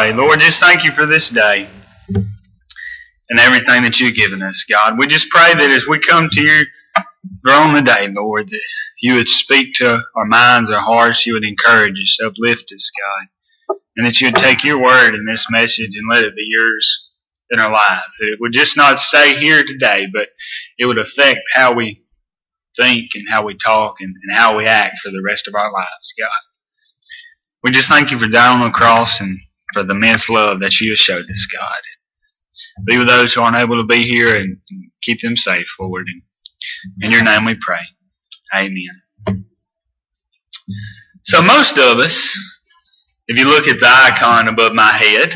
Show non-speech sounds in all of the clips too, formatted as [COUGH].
pray. Lord, just thank you for this day and everything that you've given us, God. We just pray that as we come to your throne today, Lord, that you would speak to our minds, our hearts, you would encourage us, uplift us, God. And that you would take your word in this message and let it be yours in our lives. That it would just not stay here today, but it would affect how we think and how we talk and, and how we act for the rest of our lives, God. We just thank you for dying on the cross and for the immense love that you have showed us, God. Be with those who aren't able to be here and keep them safe, Lord. In your name we pray. Amen. So most of us, if you look at the icon above my head,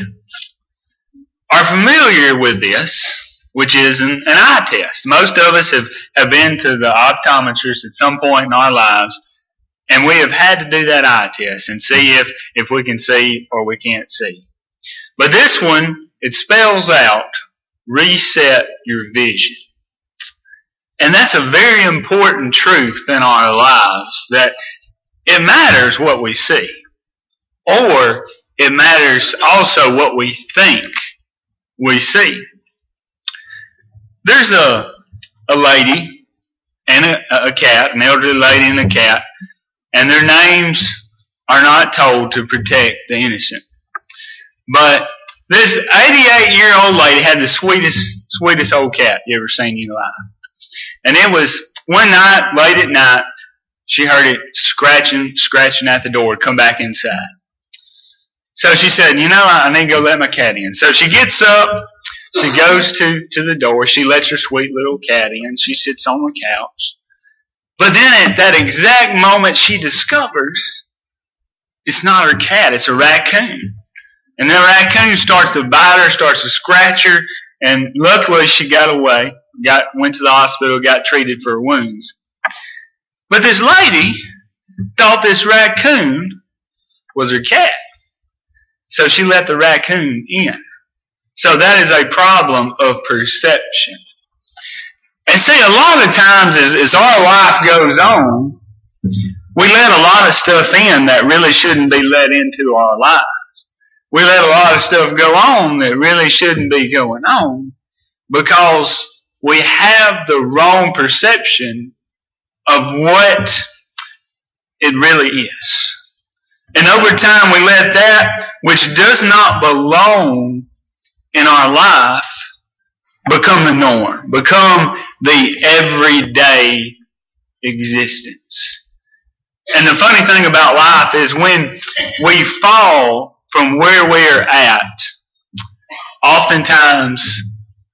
are familiar with this, which is an, an eye test. Most of us have, have been to the optometrist at some point in our lives and we have had to do that eye test and see if, if we can see or we can't see. But this one, it spells out reset your vision. And that's a very important truth in our lives that it matters what we see. Or it matters also what we think we see. There's a, a lady and a, a cat, an elderly lady and a cat, and their names are not told to protect the innocent. But this 88 year old lady had the sweetest, sweetest old cat you ever seen in your life. And it was one night, late at night, she heard it scratching, scratching at the door, come back inside. So she said, you know, I need to go let my cat in. So she gets up, she goes to, to the door, she lets her sweet little cat in, she sits on the couch. But then at that exact moment she discovers it's not her cat, it's a raccoon. And the raccoon starts to bite her, starts to scratch her, and luckily she got away, got, went to the hospital, got treated for her wounds. But this lady thought this raccoon was her cat. So she let the raccoon in. So that is a problem of perception. And see, a lot of times as, as our life goes on, we let a lot of stuff in that really shouldn't be let into our lives. We let a lot of stuff go on that really shouldn't be going on because we have the wrong perception of what it really is. And over time we let that which does not belong in our life become the norm, become the everyday existence. And the funny thing about life is when we fall from where we're at, oftentimes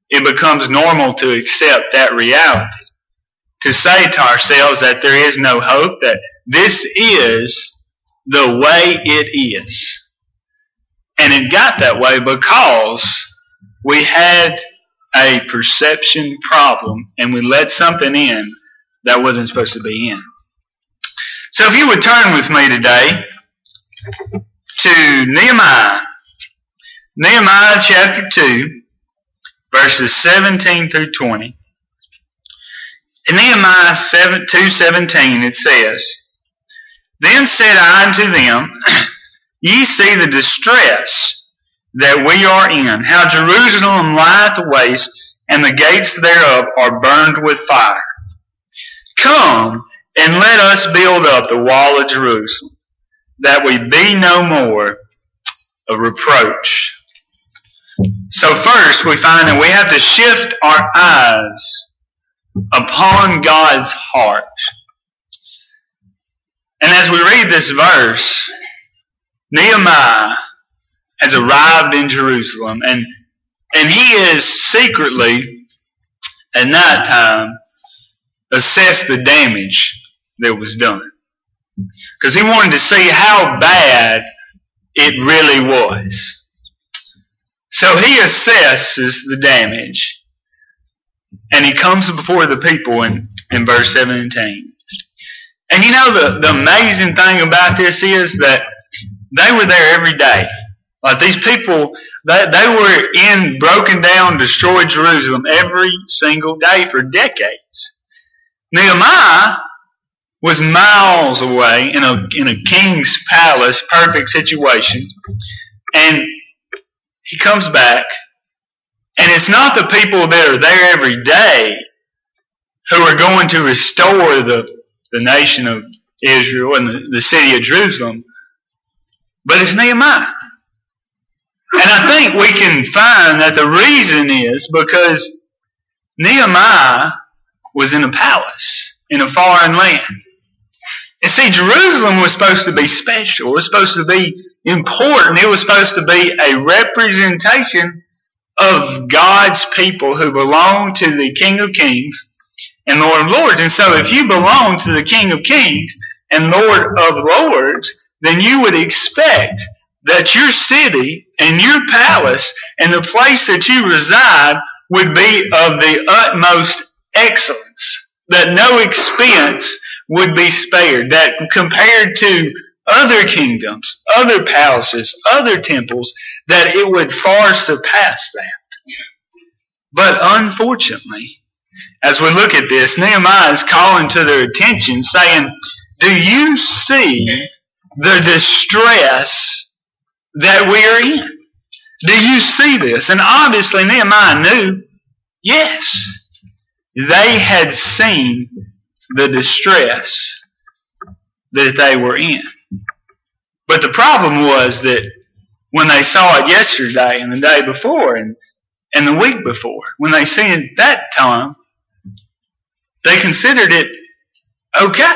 it becomes normal to accept that reality. To say to ourselves that there is no hope, that this is the way it is. And it got that way because we had a perception problem and we let something in that wasn't supposed to be in. So if you would turn with me today to Nehemiah, Nehemiah chapter 2, verses 17 through 20. In Nehemiah 7, 2.17 it says, Then said I unto them, [CLEARS THROAT] Ye see the distress that we are in, how Jerusalem lieth waste, and the gates thereof are burned with fire. Come, and let us build up the wall of Jerusalem, that we be no more a reproach. So first we find that we have to shift our eyes upon God's heart. And as we read this verse, Nehemiah has arrived in Jerusalem and and he is secretly at night time assessed the damage that was done. Because he wanted to see how bad it really was. So he assesses the damage and he comes before the people in, in verse 17. And you know the, the amazing thing about this is that they were there every day. Like these people, they, they were in broken down, destroyed Jerusalem every single day for decades. Nehemiah was miles away in a, in a king's palace, perfect situation. And he comes back, and it's not the people that are there every day who are going to restore the, the nation of Israel and the, the city of Jerusalem, but it's Nehemiah. And I think we can find that the reason is because Nehemiah was in a palace in a foreign land. And see, Jerusalem was supposed to be special. It was supposed to be important. It was supposed to be a representation of God's people who belong to the King of Kings and Lord of Lords. And so if you belong to the King of Kings and Lord of Lords, then you would expect that your city and your palace and the place that you reside would be of the utmost excellence, that no expense would be spared, that compared to other kingdoms, other palaces, other temples, that it would far surpass that. But unfortunately, as we look at this, Nehemiah is calling to their attention, saying, Do you see the distress that we are in? Do you see this? And obviously Nehemiah knew, yes, they had seen the distress that they were in. But the problem was that when they saw it yesterday and the day before and, and the week before, when they seen it that time, they considered it okay.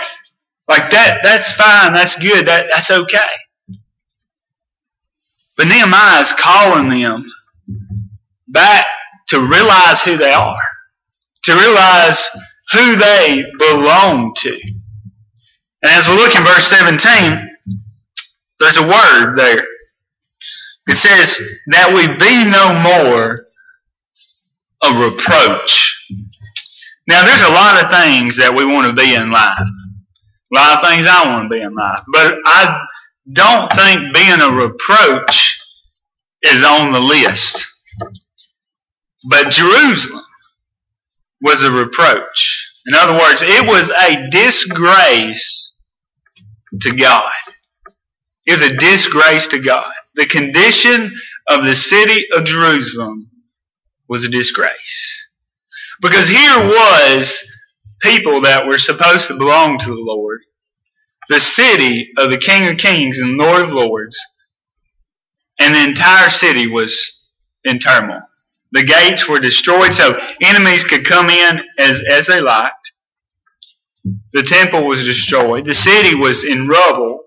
Like that, that's fine, that's good, that, that's okay. But Nehemiah is calling them back to realize who they are, to realize who they belong to. And as we look in verse 17, there's a word there. It says that we be no more a reproach. Now there's a lot of things that we want to be in life. A lot of things I want to be in life. But I don't think being a reproach is on the list. But Jerusalem was a reproach. In other words, it was a disgrace to God. It was a disgrace to God. The condition of the city of Jerusalem was a disgrace. Because here was people that were supposed to belong to the Lord, the city of the King of Kings and Lord of Lords, and the entire city was in turmoil. The gates were destroyed so enemies could come in as, as they liked. The temple was destroyed. The city was in rubble.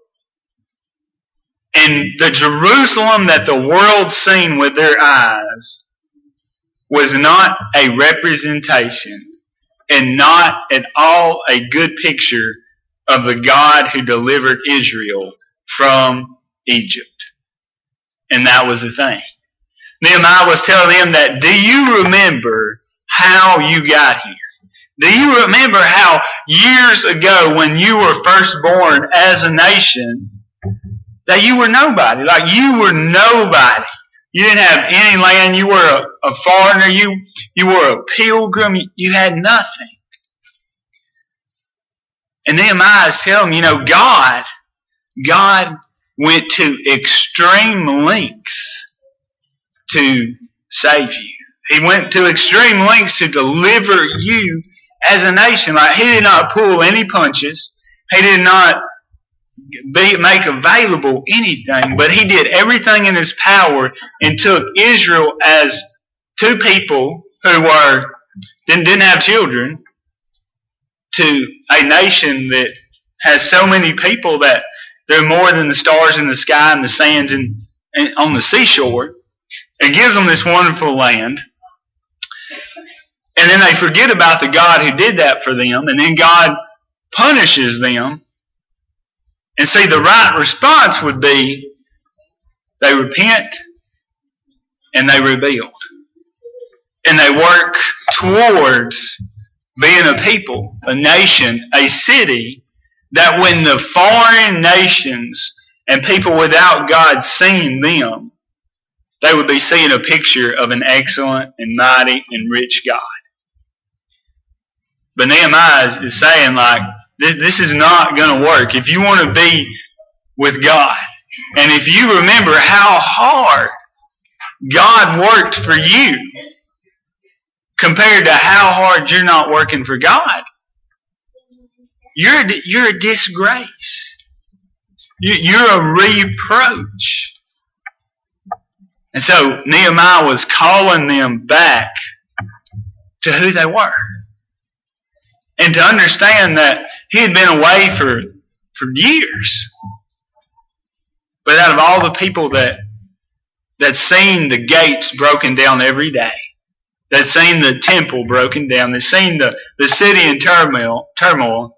And the Jerusalem that the world seen with their eyes was not a representation and not at all a good picture of the God who delivered Israel from Egypt. And that was the thing. Nehemiah was telling them that, do you remember how you got here? Do you remember how years ago when you were first born as a nation, that you were nobody? Like you were nobody. You didn't have any land. You were a, a foreigner. You, you were a pilgrim. You, you had nothing. And Nehemiah is telling you know, God, God went to extreme lengths to save you. He went to extreme lengths to deliver you as a nation. Like he did not pull any punches. He did not be, make available anything, but he did everything in his power and took Israel as two people who were didn't, didn't have children to a nation that has so many people that they're more than the stars in the sky and the sands in, in, on the seashore. It gives them this wonderful land. And then they forget about the God who did that for them, and then God punishes them. And see, the right response would be they repent and they rebuild. And they work towards being a people, a nation, a city that when the foreign nations and people without God seen them, they would be seeing a picture of an excellent and mighty and rich God. But Nehemiah is saying like, this is not going to work. If you want to be with God, and if you remember how hard God worked for you compared to how hard you're not working for God. You're you're a disgrace. You're a reproach. And so Nehemiah was calling them back to who they were. And to understand that he had been away for, for years. But out of all the people that that seen the gates broken down every day, that seen the temple broken down, that seen the, the city in turmoil, turmoil,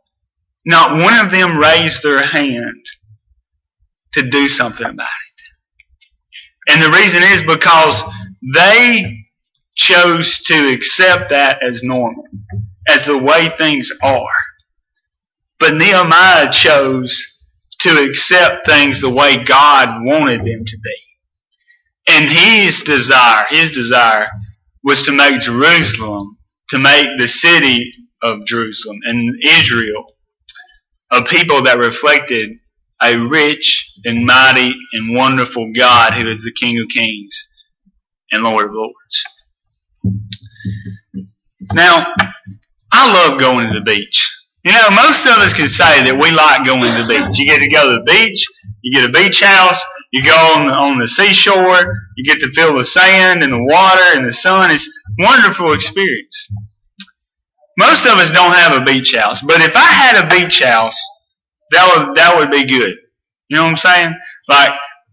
not one of them raised their hand to do something about it. And the reason is because they chose to accept that as normal, as the way things are. But Nehemiah chose to accept things the way God wanted them to be. And his desire, his desire was to make Jerusalem, to make the city of Jerusalem and Israel a people that reflected a rich and mighty and wonderful God who is the King of Kings and Lord of Lords. Now, I love going to the beach. You know, most of us can say that we like going to the beach. You get to go to the beach, you get a beach house, you go on the, on the seashore, you get to feel the sand and the water and the sun. It's wonderful experience. Most of us don't have a beach house, but if I had a beach house, that would that would be good. You know what I'm saying? Like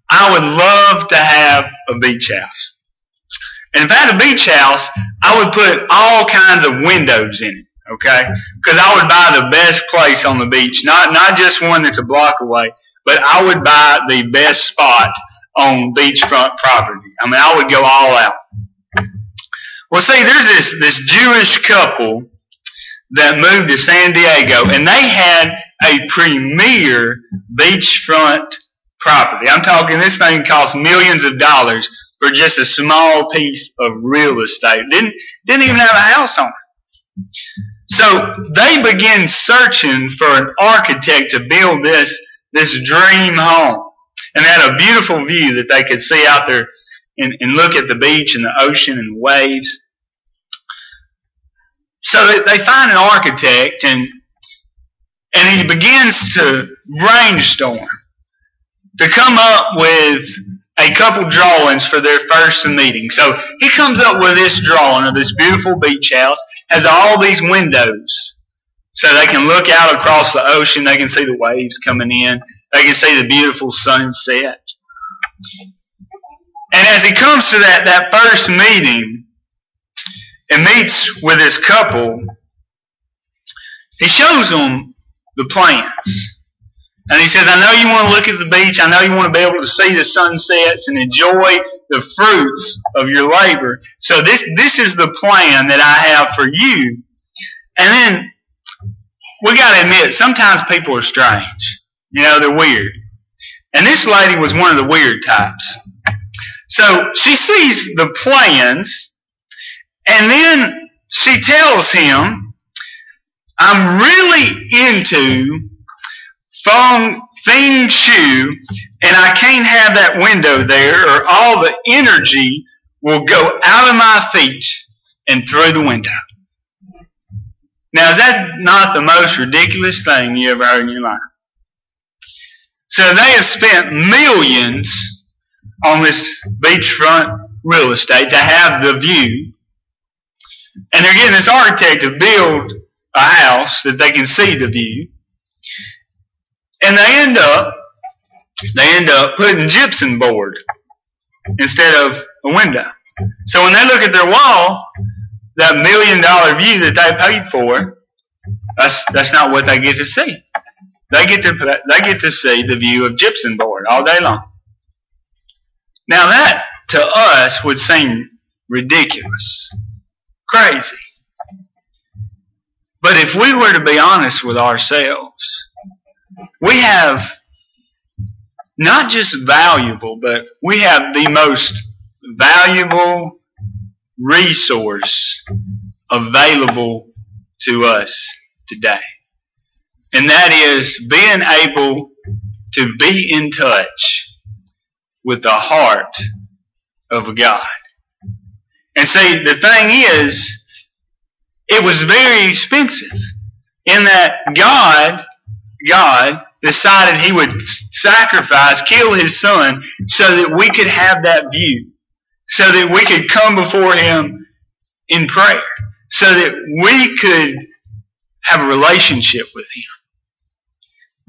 I would love to have a beach house. And if I had a beach house, I would put all kinds of windows in it. Okay? Because I would buy the best place on the beach. Not, not just one that's a block away, but I would buy the best spot on beachfront property. I mean, I would go all out. Well, see, there's this, this Jewish couple that moved to San Diego and they had a premier beachfront property. I'm talking this thing cost millions of dollars for just a small piece of real estate. Didn't, didn't even have a house on it. So they begin searching for an architect to build this, this dream home. And they had a beautiful view that they could see out there and, and look at the beach and the ocean and the waves. So they find an architect and, and he begins to brainstorm to come up with a couple drawings for their first meeting. So he comes up with this drawing of this beautiful beach house, has all these windows. So they can look out across the ocean, they can see the waves coming in, they can see the beautiful sunset. And as he comes to that, that first meeting and meets with this couple, he shows them the plans. And he says, I know you want to look at the beach. I know you want to be able to see the sunsets and enjoy the fruits of your labor. So this, this is the plan that I have for you. And then we got to admit, sometimes people are strange. You know, they're weird. And this lady was one of the weird types. So she sees the plans and then she tells him, I'm really into feng, feng shui, and I can't have that window there, or all the energy will go out of my feet and through the window. Now, is that not the most ridiculous thing you ever heard in your life? So they have spent millions on this beachfront real estate to have the view. And they're getting this architect to build a house that they can see the view. And they end up, they end up putting gypsum board instead of a window. So when they look at their wall, that million dollar view that they paid for, that's, that's not what they get to see. They get to, they get to see the view of gypsum board all day long. Now that, to us, would seem ridiculous. Crazy. But if we were to be honest with ourselves, we have not just valuable, but we have the most valuable resource available to us today. And that is being able to be in touch with the heart of God. And see, the thing is, it was very expensive in that God, God decided he would sacrifice, kill his son so that we could have that view, so that we could come before him in prayer, so that we could have a relationship with him.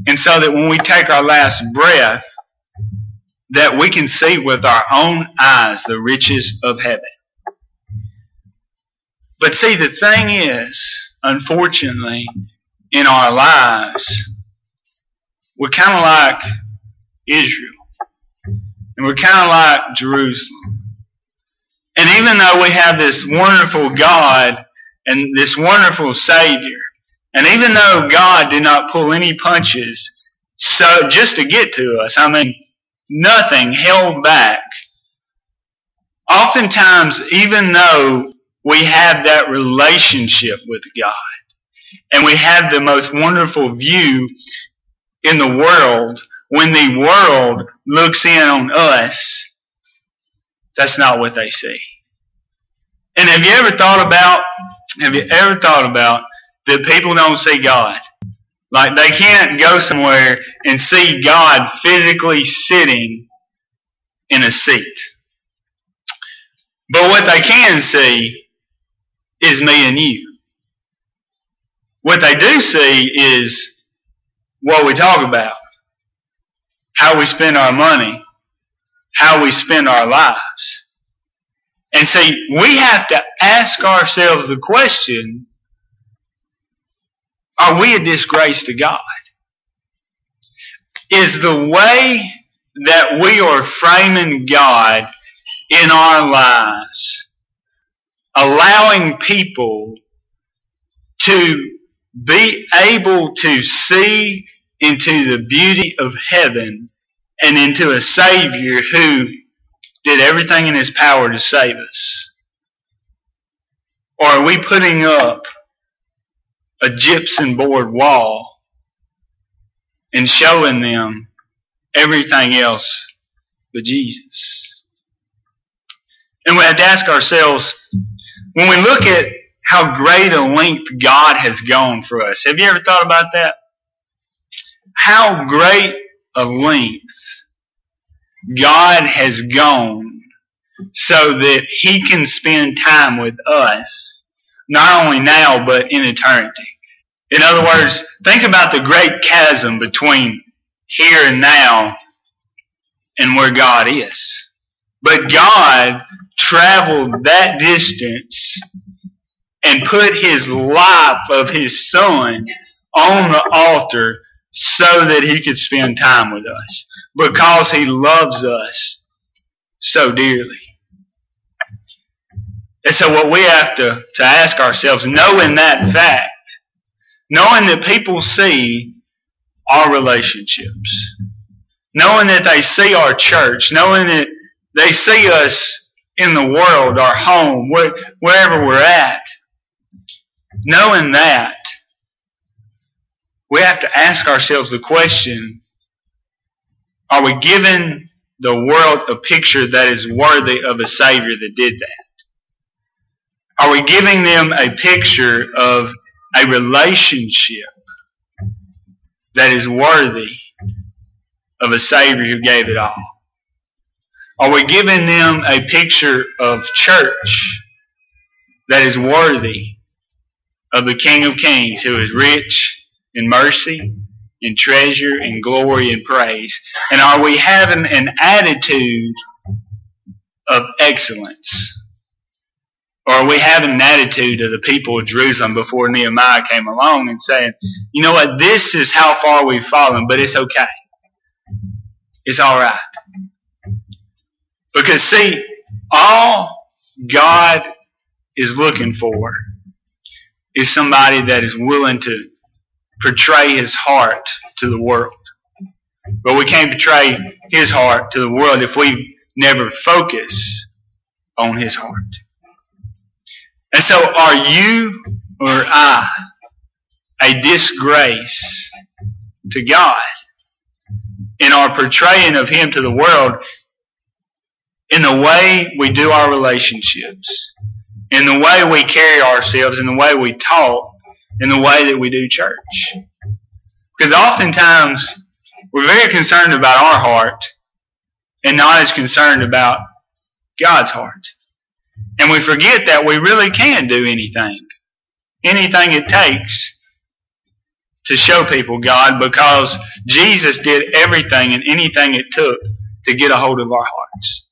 And so that when we take our last breath, that we can see with our own eyes the riches of heaven. But see, the thing is, unfortunately, in our lives, we're kind of like Israel. And we're kind of like Jerusalem. And even though we have this wonderful God and this wonderful Savior, and even though God did not pull any punches, so just to get to us, I mean, nothing held back. Oftentimes, even though we have that relationship with God, and we have the most wonderful view in the world, when the world looks in on us, that's not what they see. And have you ever thought about, have you ever thought about that people don't see God? Like they can't go somewhere and see God physically sitting in a seat. But what they can see is me and you. What they do see is what we talk about. How we spend our money. How we spend our lives. And see, we have to ask ourselves the question, are we a disgrace to God? Is the way that we are framing God in our lives, allowing people to be able to see into the beauty of heaven and into a Savior who did everything in His power to save us? Or are we putting up a gypsum board wall and showing them everything else but Jesus. And we have to ask ourselves, when we look at how great a length God has gone for us, have you ever thought about that? How great a length God has gone so that He can spend time with us not only now, but in eternity. In other words, think about the great chasm between here and now and where God is. But God traveled that distance and put his life of his son on the altar so that he could spend time with us because he loves us so dearly. And so what we have to, to ask ourselves, knowing that fact, knowing that people see our relationships, knowing that they see our church, knowing that they see us in the world, our home, wherever we're at, knowing that, we have to ask ourselves the question, are we giving the world a picture that is worthy of a Savior that did that? Are we giving them a picture of a relationship that is worthy of a Savior who gave it all? Are we giving them a picture of church that is worthy of the King of Kings who is rich in mercy, in treasure, in glory, and praise? And are we having an attitude of excellence? Or are we having an attitude of the people of Jerusalem before Nehemiah came along and saying, you know what, this is how far we've fallen, but it's okay. It's alright. Because see, all God is looking for is somebody that is willing to portray his heart to the world. But we can't portray his heart to the world if we never focus on his heart. And so are you or I a disgrace to God in our portraying of Him to the world? in the way we do our relationships, in the way we carry ourselves, in the way we talk, in the way that we do church. Because oftentimes we're very concerned about our heart and not as concerned about God's heart. And we forget that we really can do anything. Anything it takes to show people God because Jesus did everything and anything it took to get a hold of our hearts.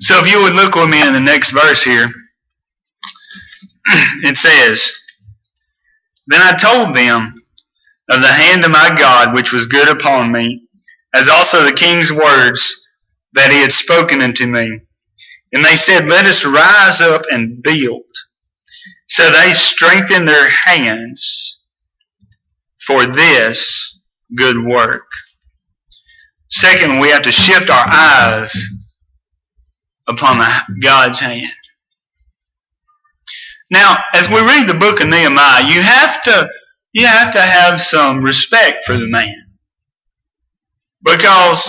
So if you would look with me in the next verse here, [CLEARS THROAT] it says, Then I told them of the hand of my God which was good upon me, as also the king's words that he had spoken unto me. And they said, Let us rise up and build. So they strengthened their hands for this good work. Second, we have to shift our eyes upon God's hand. Now, as we read the book of Nehemiah, you have to you have to have some respect for the man. Because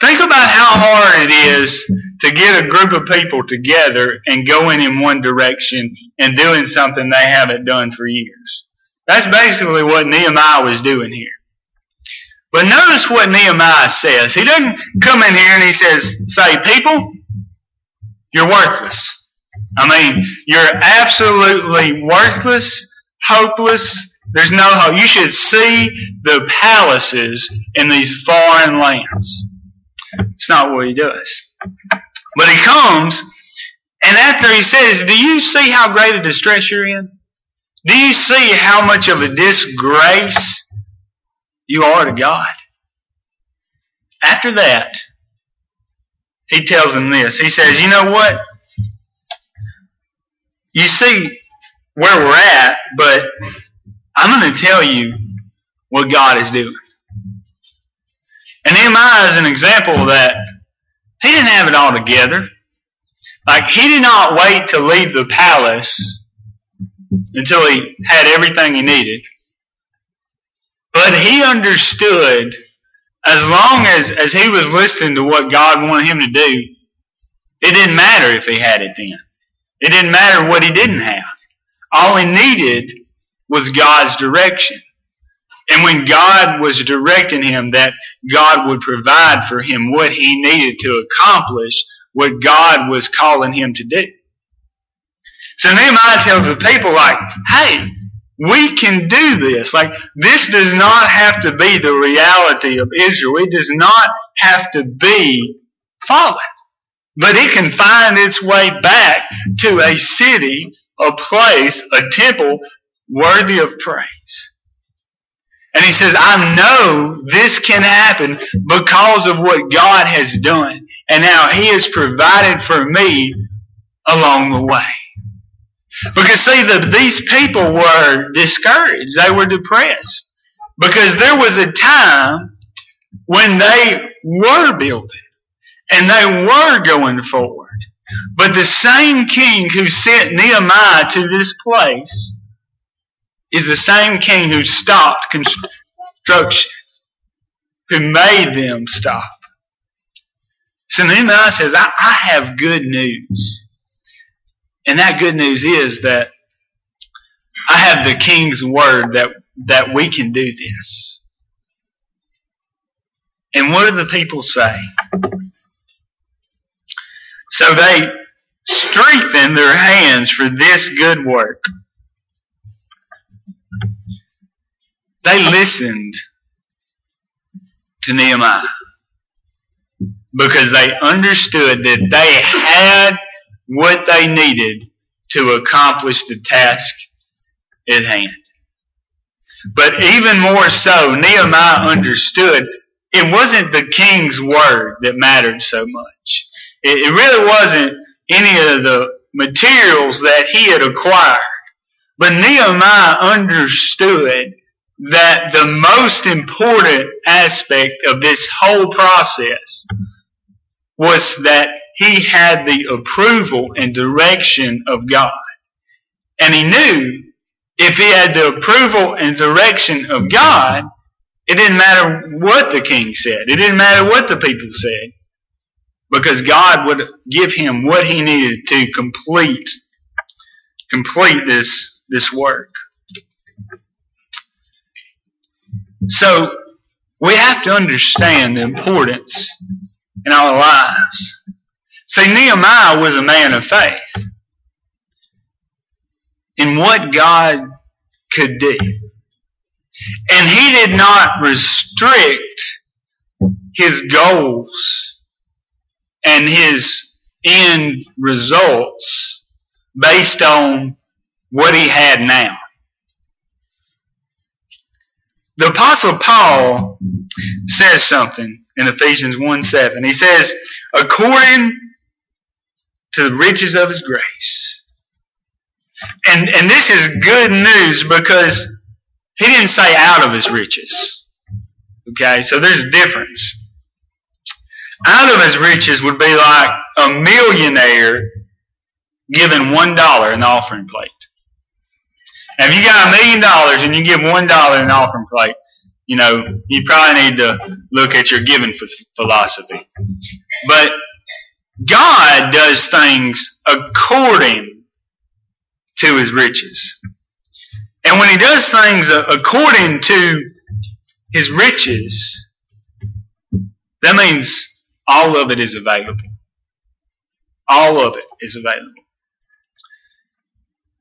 think about how hard it is to get a group of people together and going in one direction and doing something they haven't done for years. That's basically what Nehemiah was doing here. But notice what Nehemiah says. He doesn't come in here and he says, say, people, you're worthless. I mean, you're absolutely worthless, hopeless. There's no hope. You should see the palaces in these foreign lands. It's not what he does. But he comes, and after he says, Do you see how great a distress you're in? Do you see how much of a disgrace you are to God? After that, he tells them this. He says, You know what? You see where we're at, but I'm going to tell you what God is doing. And Nehemiah is an example of that he didn't have it all together. Like, he did not wait to leave the palace until he had everything he needed. But he understood as long as, as he was listening to what God wanted him to do, it didn't matter if he had it then. It didn't matter what he didn't have. All he needed was God's direction. And when God was directing him that God would provide for him what he needed to accomplish what God was calling him to do. So Nehemiah tells the people like, hey, we can do this. Like, this does not have to be the reality of Israel. It does not have to be fallen. But it can find its way back to a city, a place, a temple worthy of praise. And he says, I know this can happen because of what God has done. And now he has provided for me along the way. Because see, the, these people were discouraged. They were depressed. Because there was a time when they were building and they were going forward. But the same king who sent Nehemiah to this place is the same king who stopped construction, who made them stop. So Nehemiah says, I, I have good news. And that good news is that I have the king's word that, that we can do this. And what do the people say? So they strengthen their hands for this good work. They listened to Nehemiah because they understood that they had what they needed to accomplish the task at hand. But even more so, Nehemiah understood it wasn't the king's word that mattered so much. It, really wasn't any of the materials that he had acquired. But Nehemiah understood that the most important aspect of this whole process was that he had the approval and direction of God. And he knew if he had the approval and direction of God, it didn't matter what the king said. It didn't matter what the people said. Because God would give him what he needed to complete complete this this work. So we have to understand the importance in our lives. See, Nehemiah was a man of faith in what God could do. And he did not restrict his goals and his end results based on what he had now. The apostle Paul says something in Ephesians 1 7. He says, according to the riches of his grace. And, and this is good news because he didn't say out of his riches. Okay, so there's a difference. Out of his riches would be like a millionaire giving one dollar in the offering plate. Now, if you got a million dollars and you give one dollar in an offering plate, you know, you probably need to look at your giving philosophy. But God does things according to his riches. And when he does things according to his riches, that means all of it is available. All of it is available.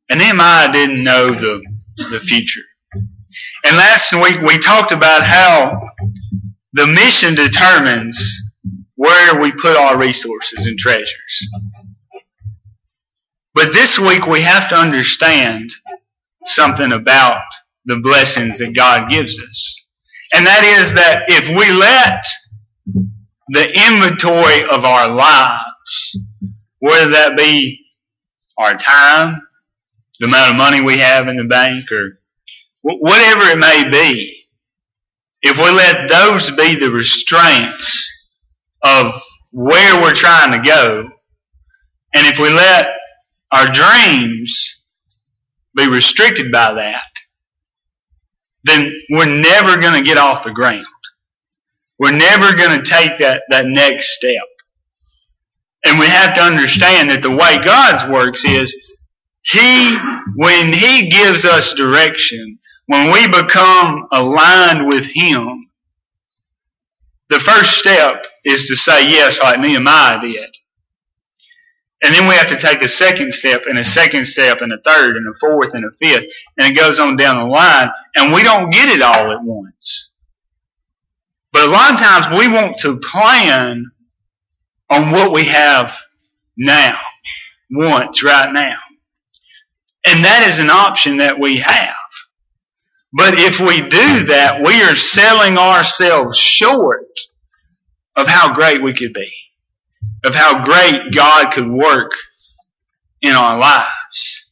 And Nehemiah didn't know the, the future. And last week we talked about how the mission determines where we put our resources and treasures. But this week we have to understand something about the blessings that God gives us. And that is that if we let the inventory of our lives, whether that be our time, the amount of money we have in the bank, or whatever it may be, if we let those be the restraints of where we're trying to go, and if we let our dreams be restricted by that, then we're never going to get off the ground. We're never going to take that, that next step. And we have to understand that the way God's works is He, when He gives us direction, when we become aligned with Him, the first step is to say yes like Nehemiah did. And then we have to take a second step and a second step and a third and a fourth and a fifth. And it goes on down the line. And we don't get it all at once. But a lot of times we want to plan on what we have now, once, right now. And that is an option that we have. But if we do that, we are selling ourselves short of how great we could be, of how great God could work in our lives.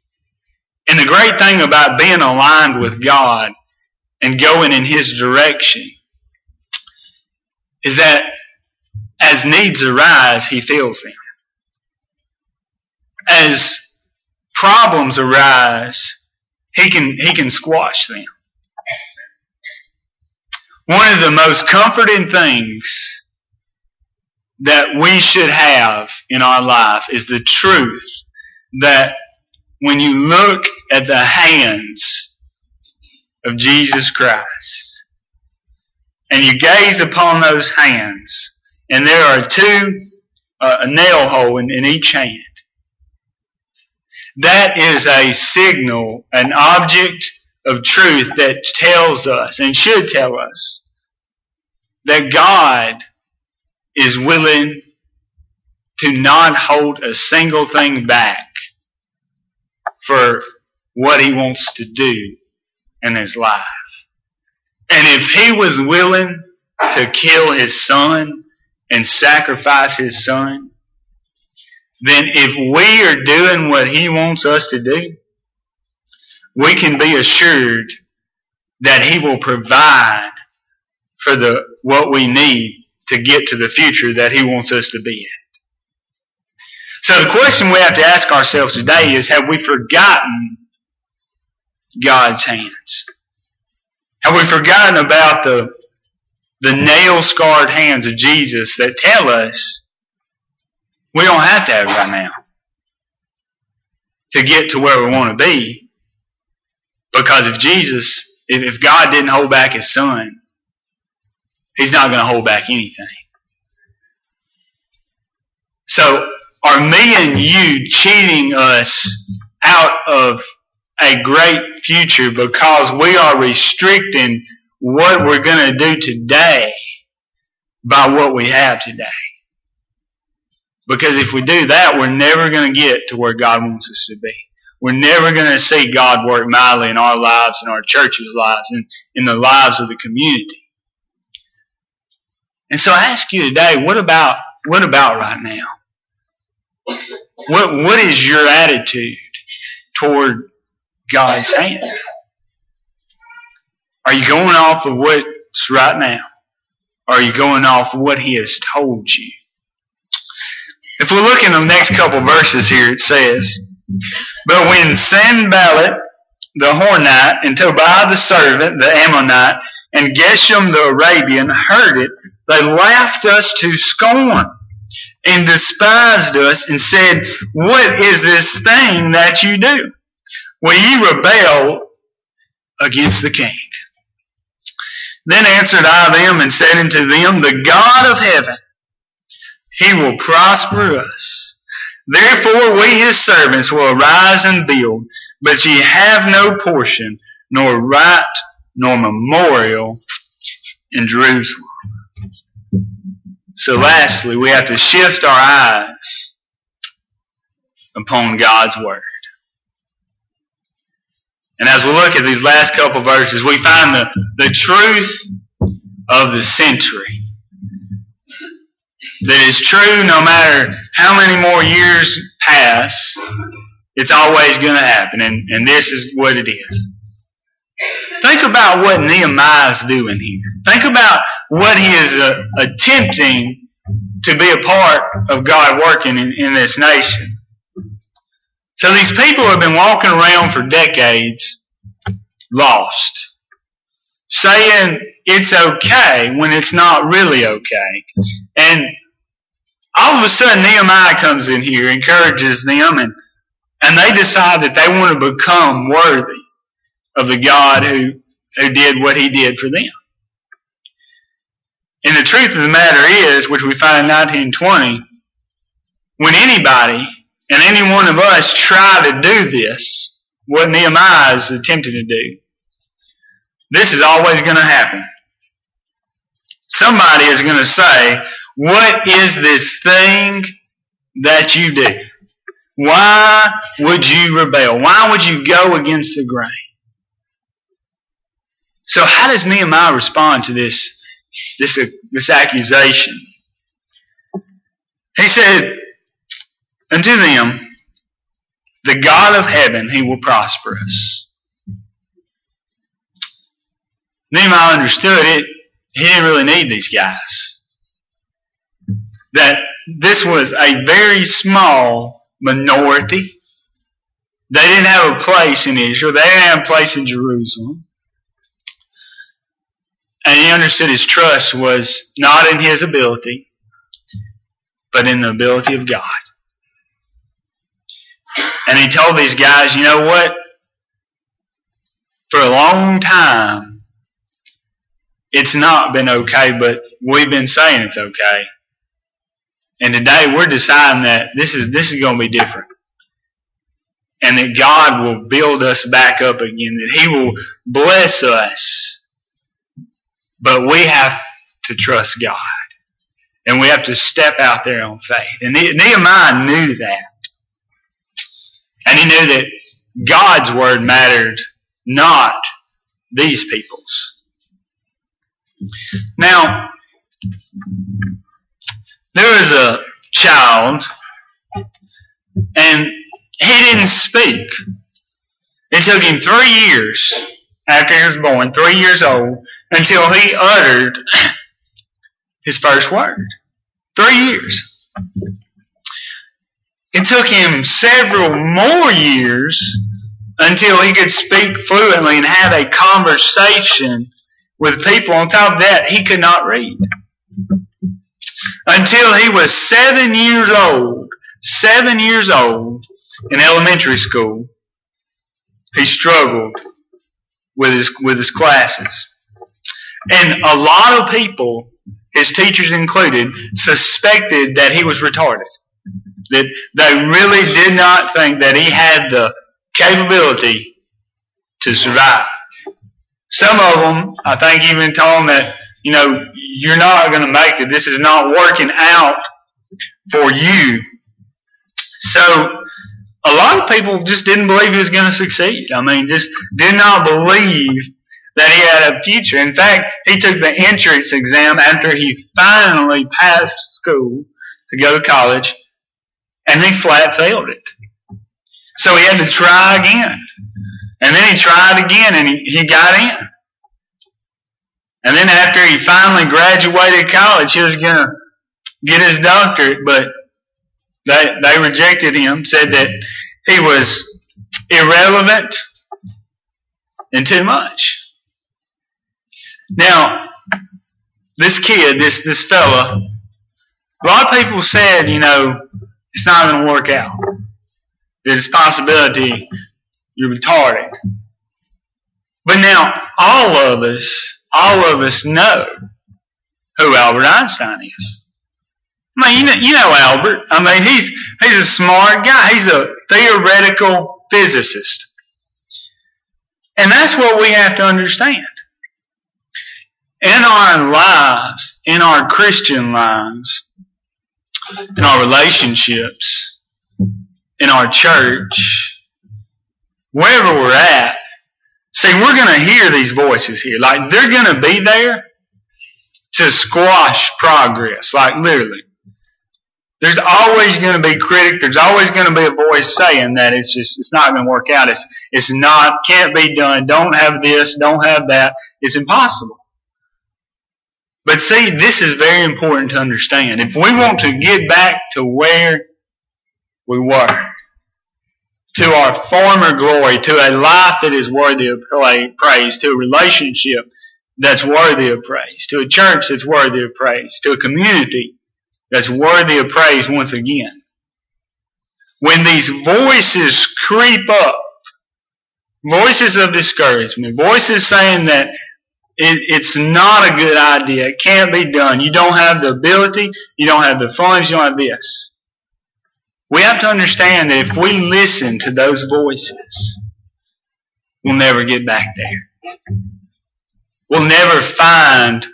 And the great thing about being aligned with God and going in His direction is that as needs arise, He fills them. As problems arise, He can, He can squash them. One of the most comforting things that we should have in our life is the truth that when you look at the hands of Jesus Christ and you gaze upon those hands and there are two, uh, a nail hole in, in each hand, that is a signal, an object of truth that tells us and should tell us that God is willing to not hold a single thing back for what he wants to do in his life. And if he was willing to kill his son and sacrifice his son, then if we are doing what he wants us to do, we can be assured that he will provide for the what we need to get to the future that he wants us to be at. So the question we have to ask ourselves today is have we forgotten God's hands? Have we forgotten about the the nail scarred hands of Jesus that tell us We don't have to have it right now to get to where we want to be. Because if Jesus, if God didn't hold back his son, he's not going to hold back anything. So are me and you cheating us out of a great future because we are restricting what we're going to do today by what we have today. Because if we do that, we're never going to get to where God wants us to be. We're never going to see God work mightily in our lives, in our church's lives, and in the lives of the community. And so I ask you today, what about, what about right now? What, what is your attitude toward God's hand? Are you going off of what's right now? Are you going off of what He has told you? If we look in the next couple verses here, it says, But when Sanballat the Horonite and Tobiah the servant, the Ammonite, and Geshem the Arabian heard it, they laughed us to scorn and despised us and said, What is this thing that you do? Will ye rebel against the king? Then answered I them and said unto them, The God of heaven, he will prosper us. Therefore we his servants will arise and build, but ye have no portion, nor right, nor memorial in Jerusalem. So lastly, we have to shift our eyes upon God's Word. And as we look at these last couple verses, we find the, the truth of the century. That is true no matter how many more years pass, it's always going to happen. And, and this is what it is. Think about what Nehemiah is doing here. Think about what he is uh, attempting to be a part of God working in, in this nation. So these people have been walking around for decades lost, saying it's okay when it's not really okay. And all of a sudden Nehemiah comes in here, encourages them, and, and they decide that they want to become worthy of the God who, who did what he did for them. And the truth of the matter is, which we find in 1920, when anybody and any one of us try to do this, what Nehemiah is attempting to do, this is always going to happen. Somebody is going to say, what is this thing that you do? Why would you rebel? Why would you go against the grain? So how does Nehemiah respond to this, this, this accusation? He said, unto them, the God of heaven, he will prosper us. Nehemiah understood it. He didn't really need these guys. That this was a very small minority. They didn't have a place in Israel. They didn't have a place in Jerusalem. And he understood his trust was not in his ability, but in the ability of God. And he told these guys, you know what? For a long time, it's not been okay, but we've been saying it's okay. And today we're deciding that this is, this is going to be different. And that God will build us back up again, that He will bless us but we have to trust God. And we have to step out there on faith. And Nehemiah knew that. And he knew that God's word mattered, not these people's. Now, there was a child, and he didn't speak. It took him three years after he was born, three years old, until he uttered his first word. Three years. It took him several more years until he could speak fluently and have a conversation with people. On top of that, he could not read. Until he was seven years old seven years old in elementary school, he struggled with his, with his classes. And a lot of people, his teachers included, suspected that he was retarded. That they really did not think that he had the capability to survive. Some of them, I think, even told him that, you know, you're not going to make it. This is not working out for you. So, a lot of people just didn't believe he was going to succeed. I mean, just did not believe that he had a future. In fact, he took the entrance exam after he finally passed school to go to college, and he flat failed it. So he had to try again. And then he tried again and he, he got in. And then after he finally graduated college, he was going to get his doctorate, but they, they rejected him, said that he was irrelevant and too much. Now, this kid, this, this fella, a lot of people said, you know, it's not going to work out. There's a possibility you're retarded. But now, all of us, all of us know who Albert Einstein is. I mean, you know, you know Albert. I mean, he's, he's a smart guy. He's a theoretical physicist. And that's what we have to understand. In our lives, in our Christian lives, in our relationships, in our church, wherever we're at, see, we're going to hear these voices here. Like, they're going to be there to squash progress, like literally. There's always going to be critic. There's always going to be a voice saying that it's just, it's not going to work out. It's, it's not, can't be done. Don't have this. Don't have that. It's impossible. But see, this is very important to understand. If we want to get back to where we were, to our former glory, to a life that is worthy of praise, to a relationship that's worthy of praise, to a church that's worthy of praise, to a community that's worthy of praise once again. When these voices creep up, voices of discouragement, voices saying that it, it's not a good idea, it can't be done, you don't have the ability, you don't have the funds, you don't have this. We have to understand that if we listen to those voices, we'll never get back there. We'll never find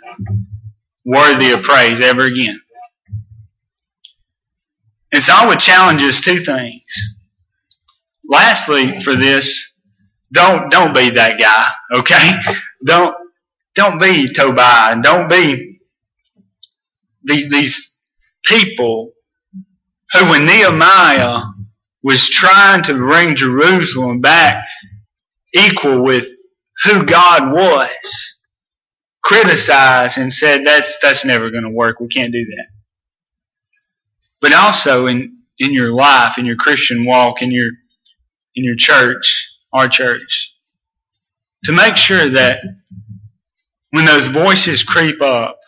worthy of praise ever again. And so I would challenge us two things. Lastly, for this, don't don't be that guy, okay? [LAUGHS] Don't don't be Tobiah. And don't be these, these people who, when Nehemiah was trying to bring Jerusalem back equal with who God was, criticized and said that's that's never going to work. We can't do that but also in, in your life, in your Christian walk, in your, in your church, our church, to make sure that when those voices creep up,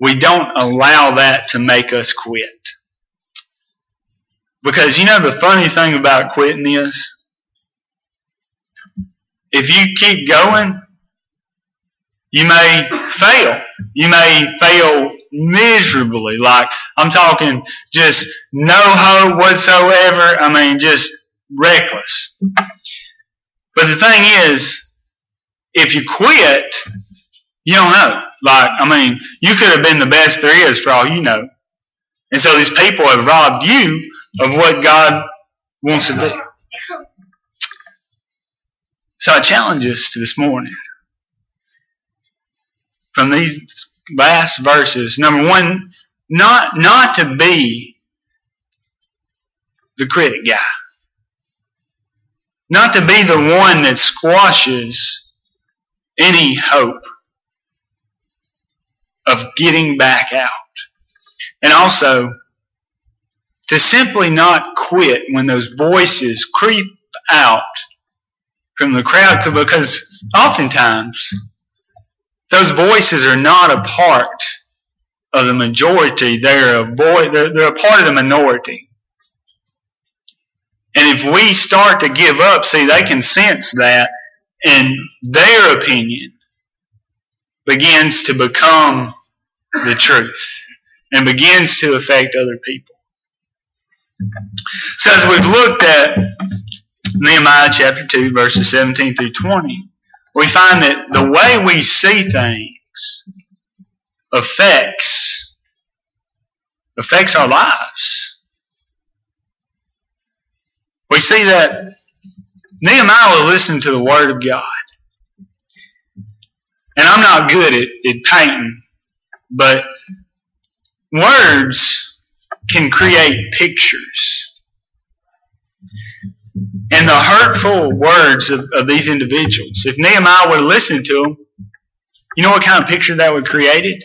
we don't allow that to make us quit. Because you know the funny thing about quitting is, if you keep going, you may fail. You may fail miserably. Like, I'm talking just no hope whatsoever. I mean, just reckless. But the thing is, if you quit, you don't know. Like, I mean, you could have been the best there is for all you know. And so these people have robbed you of what God wants to do. So I challenge us this morning from these last verses. Number one, not, not to be the critic guy. Not to be the one that squashes any hope of getting back out. And also, to simply not quit when those voices creep out from the crowd because oftentimes those voices are not a part of the majority. They're a boy, they're, they're a part of the minority. And if we start to give up, see, they can sense that, and their opinion begins to become the truth and begins to affect other people. So as we've looked at Nehemiah chapter 2, verses 17 through 20, we find that the way we see things affects affects our lives. We see that Nehemiah was listening to the Word of God. And I'm not good at, at painting, but words can create pictures. And the hurtful words of, of these individuals, if Nehemiah would have listened to them, you know what kind of picture that would have created?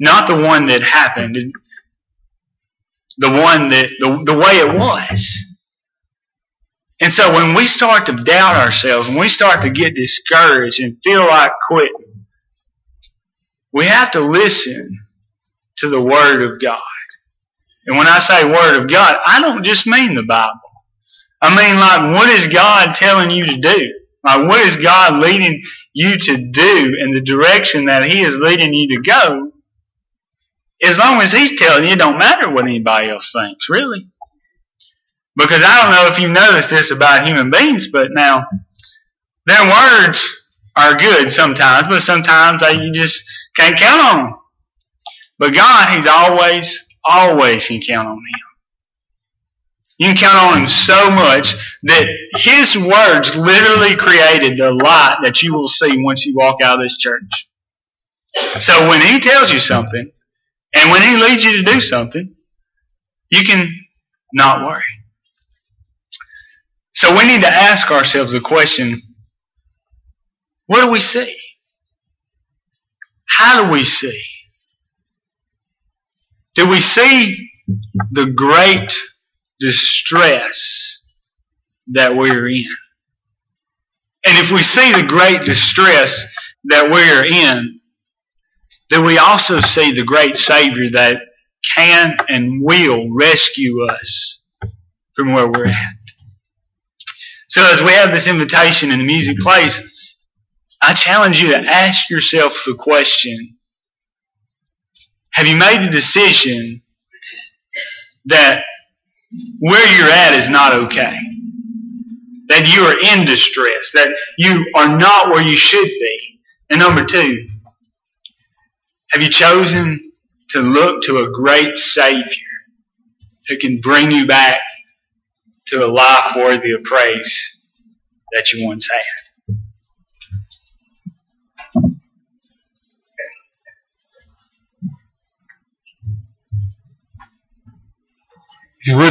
Not the one that happened, the one that, the, the way it was. And so when we start to doubt ourselves, when we start to get discouraged and feel like quitting, we have to listen to the Word of God. And when I say Word of God, I don't just mean the Bible. I mean like what is God telling you to do? Like what is God leading you to do in the direction that He is leading you to go? As long as He's telling you, it don't matter what anybody else thinks, really. Because I don't know if you noticed this about human beings, but now their words are good sometimes, but sometimes you just can't count on them. But God, He's always, always can count on Him. You can count on Him so much that His words literally created the light that you will see once you walk out of this church. So when He tells you something, and when He leads you to do something, you can not worry. So we need to ask ourselves the question, what do we see? How do we see? Do we see the great distress that we're in? And if we see the great distress that we're in, then we also see the great Savior that can and will rescue us from where we're at? So as we have this invitation and the music plays, I challenge you to ask yourself the question, have you made the decision that where you're at is not okay? That you are in distress, that you are not where you should be. And number two, have you chosen to look to a great Savior who can bring you back to a life worthy of praise that you once had. If you would